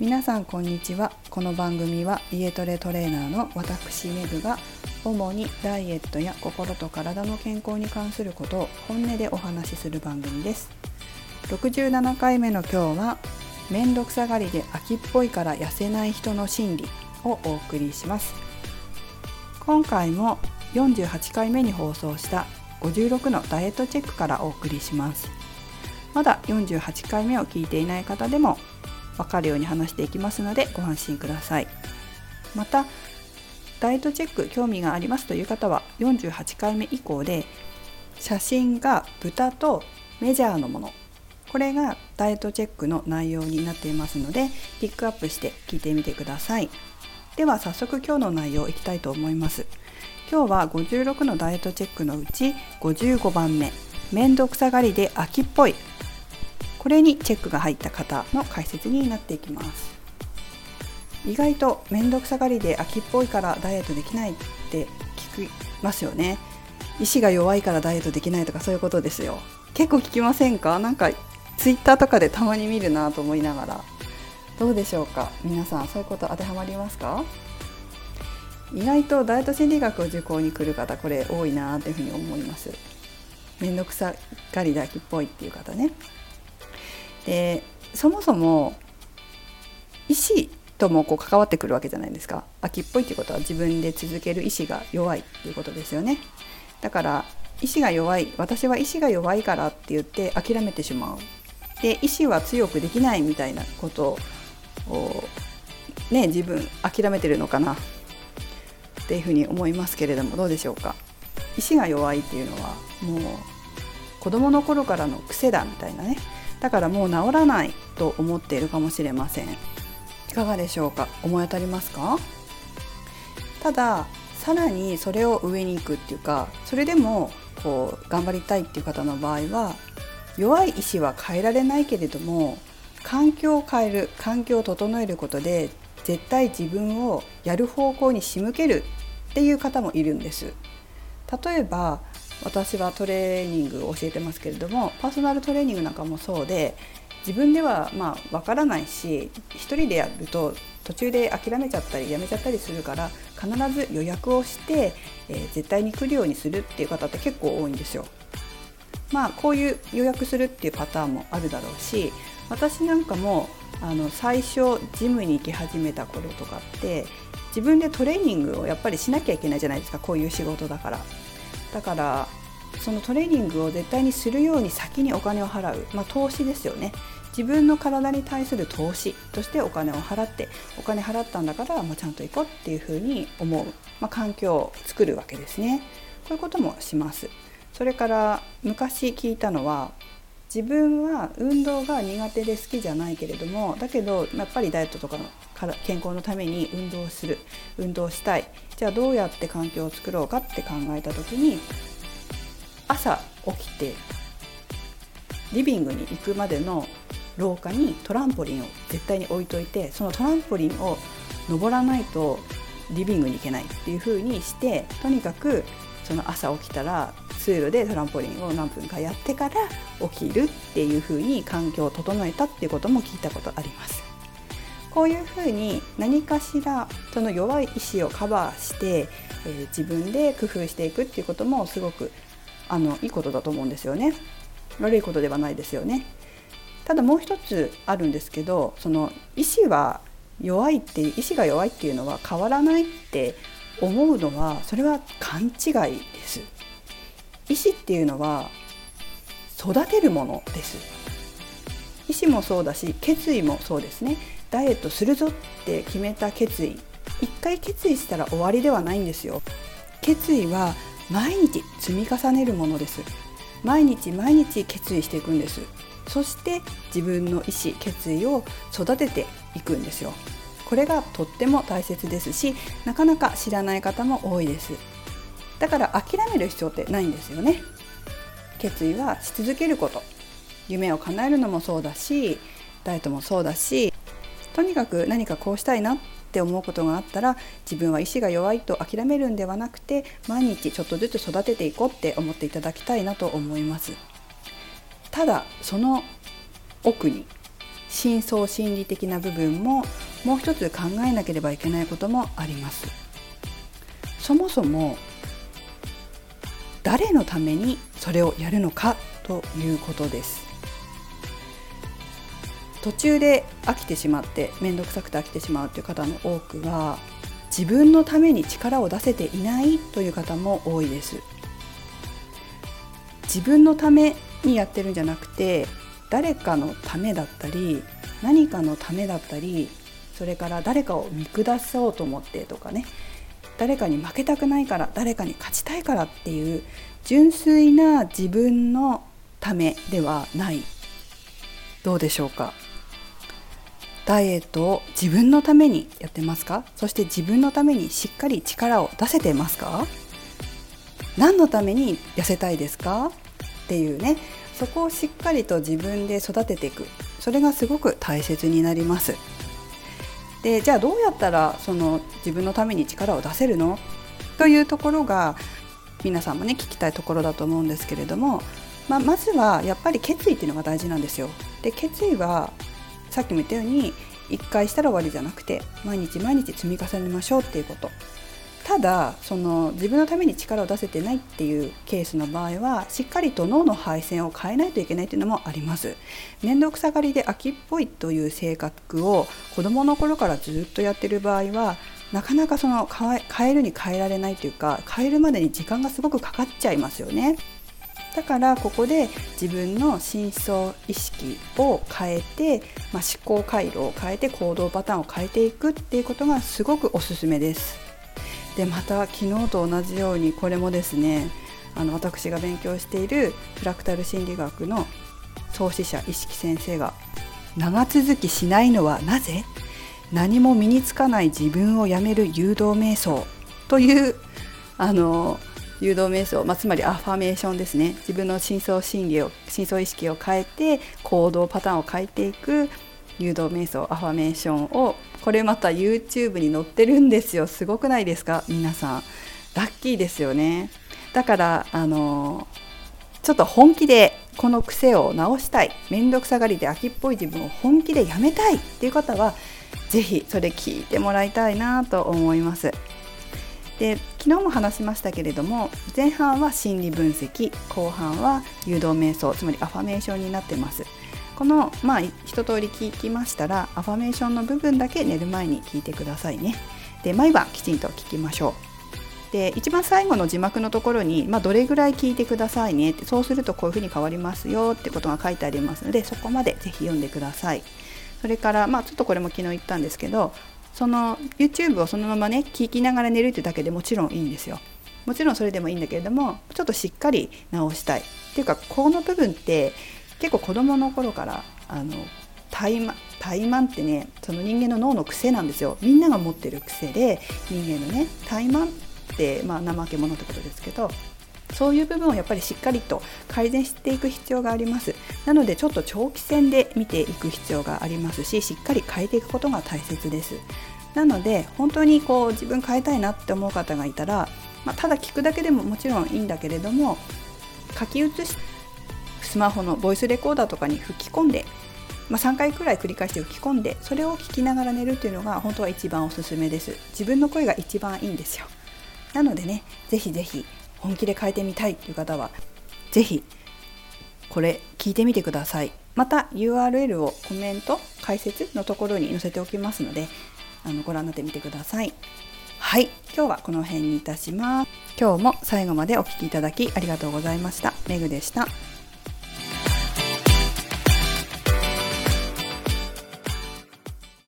皆さんこんにちは。この番組は家トレトレーナーの私メグが主にダイエットや心と体の健康に関することを本音でお話しする番組です。67回目の今日はめんどくさがりで秋っぽいから痩せない人の心理をお送りします。今回も48回目に放送した56のダイエットチェックからお送りします。まだ48回目を聞いていない方でも分かるように話していきますのでご安心ください。またダイエットチェック興味がありますという方は48回目以降で写真が豚とメジャーのもの。これがダイエットチェックの内容になっていますのでピックアップして聞いてみてください。では早速今日の内容いきたいと思います。今日は56のダイエットチェックのうち55番目。めんどくさがりで秋っぽい。これにチェックが入った方の解説になっていきます。意外と面倒くさがりで秋っぽいからダイエットできないって聞きますよね。意志が弱いからダイエットできないとかそういうことですよ。結構聞きませんか？なんかツイッターとかでたまに見るなと思いながら。どうでしょうか？皆さんそういうこと当てはまりますか？意外とダイエット心理学を受講に来る方これ多いなというふうに思います。面倒くさがりで秋っぽいっていう方ね。でそもそも意思ともこう関わってくるわけじゃないですか。秋っぽいっていうことは自分で続ける意志が弱いっていうことですよね。だから意志が弱い私は意志が弱いからって言って諦めてしまう。で意志は強くできないみたいなことをね自分諦めてるのかな。っていうふうに思いますけれどもどうでしょうか。意志が弱いっていうのはもう子供の頃からの癖だみたいなね。だからもう治らないと思っているかもしれません。いかがでしょうか？思い当たりますか？たださらにそれを上に行くっていうかそれでもこう頑張りたいっていう方の場合は弱い意志は変えられないけれども環境を変える環境を整えることで絶対自分をやる方向に仕向けるっていう方もいるんです。例えば私はトレーニングを教えてますけれどもパーソナルトレーニングなんかもそうで自分ではまあ分からないし1人でやると途中で諦めちゃったりやめちゃったりするから必ず予約をして、えー、絶対に来るようにするっていう方って結構多いんですよ。まあこういう予約するっていうパターンもあるだろうし私なんかもあの最初ジムに行き始めた頃とかって自分でトレーニングをやっぱりしなきゃいけないじゃないですかこういう仕事だから。だからそのトレーニングを絶対にするように先にお金を払う、まあ、投資ですよね。自分の体に対する投資としてお金を払ってお金払ったんだからもうちゃんと行こうっていうふうに思う、まあ、環境を作るわけですね。こういうこともします。それから昔聞いたのは自分は運動が苦手で好きじゃないけれどもだけどやっぱりダイエットとかの健康のために運動する運動したいじゃあどうやって環境を作ろうかって考えた時に朝起きてリビングに行くまでの廊下にトランポリンを絶対に置いといてそのトランポリンを登らないとリビングに行けないっていう風にしてとにかくその朝起きたら通路でトランポリンを何分かやってから起きるっていう風に環境を整えたっていうことも聞いたことあります。こういうふうに何かしらその弱い意志をカバーして、えー、自分で工夫していくっていうこともすごくあのいいことだと思うんですよね。悪いことではないですよね。ただもう一つあるんですけどその意志は弱いって意志が弱いっていうのは変わらないって思うのはそれは勘違いです。意志っていうのは育てるものです。意志もそうだし決意もそうですねダイエットするぞって決めた決意。一回決意したら終わりではないんですよ。決意は毎日積み重ねるものです。毎日毎日決意していくんです。そして自分の意思決意を育てていくんですよ。これがとっても大切ですしなかなか知らない方も多いです。だから諦める必要ってないんですよね。決意はし続けること。夢を叶えるのもそうだしダイエットもそうだしとにかく何かこうしたいなって思うことがあったら自分は意志が弱いと諦めるんではなくて毎日ちょっとずつ育てていこうって思っていただきたいなと思います。ただその奥に深層心理的な部分ももう一つ考えなければいけないこともあります。そもそも誰のためにそれをやるのかということです。途中で飽きてしまって面倒くさくて飽きてしまうという方の多くは自分のために力を出せていないという方も多いです。自分のためにやってるんじゃなくて誰かのためだったり何かのためだったりそれから誰かを見下そうと思ってとかね誰かに負けたくないから誰かに勝ちたいからっていう純粋な自分のためではない。どうでしょうか？ダイエットを自分のためにやってますか？そして自分のためにしっかり力を出せてますか？何のために痩せたいですか？っていうね。そこをしっかりと自分で育てていく。それがすごく大切になります。でじゃあどうやったらその自分のために力を出せるの？というところが皆さんもね聞きたいところだと思うんですけれども、まあ、まずはやっぱり決意っていうのが大事なんですよ。で決意はさっきも言ったように1回したら終わりじゃなくて毎日毎日積み重ねましょうっていうこと。ただその自分のために力を出せてないっていうケースの場合はしっかりと脳の配線を変えないといけないというのもあります。面倒くさがりで秋っぽいという性格を子どもの頃からずっとやってる場合はなかなかその変えるに変えられないというか変えるまでに時間がすごくかかっちゃいますよね。だからここで自分の深層意識を変えて、まあ、思考回路を変えて行動パターンを変えていくっていうことがすごくおすすめです。でまた昨日と同じようにこれもですねあの私が勉強しているフラクタル心理学の創始者意識先生が長続きしないのはなぜ？何も身につかない自分をやめる誘導瞑想というあの誘導瞑想、まあ、つまりアファメーションですね。自分の深層心理を深層意識を変えて行動パターンを変えていく誘導瞑想アファメーションをこれまた YouTube に載ってるんですよ。すごくないですか？皆さん。ラッキーですよね。だからあのちょっと本気でこの癖を直したい。面倒くさがりで秋っぽい自分を本気でやめたいっていう方は是非それ聞いてもらいたいなと思います。で昨日も話しましたけれども前半は心理分析後半は誘導瞑想つまりアファメーションになってます。このまあ一通り聞きましたらアファメーションの部分だけ寝る前に聞いてくださいね。で毎晩きちんと聞きましょう。で一番最後の字幕のところに、まあ、どれぐらい聞いてくださいねってそうするとこういうふうに変わりますよってことが書いてありますのでそこまでぜひ読んでください。それからまあちょっとこれも昨日言ったんですけどその YouTube をそのままね聞きながら寝るってだけでもちろんいいんですよ。もちろんそれでもいいんだけれどもちょっとしっかり直したい。っていうかこの部分って結構子どもの頃からあの怠慢怠慢ってねその人間の脳の癖なんですよ。みんなが持ってる癖で人間のね怠慢って、まあ、怠け者ってことですけどそういう部分をやっぱりしっかりと改善していく必要があります。なのでちょっと長期戦で見ていく必要がありますししっかり変えていくことが大切です。なので本当にこう自分変えたいなって思う方がいたら、まあ、ただ聞くだけでももちろんいいんだけれども書き写しスマホのボイスレコーダーとかに吹き込んで、まあ、3回くらい繰り返して吹き込んでそれを聞きながら寝るっていうのが本当は一番おすすめです。自分の声が一番いいんですよ。なのでねぜひぜひ本気で変えてみたいという方はぜひこれ聞いてみてください。また URL をコメント解説のところに載せておきますのであのご覧になってみてください。はい。今日はこの辺にいたします。今日も最後までお聴きいただきありがとうございました。めぐでした。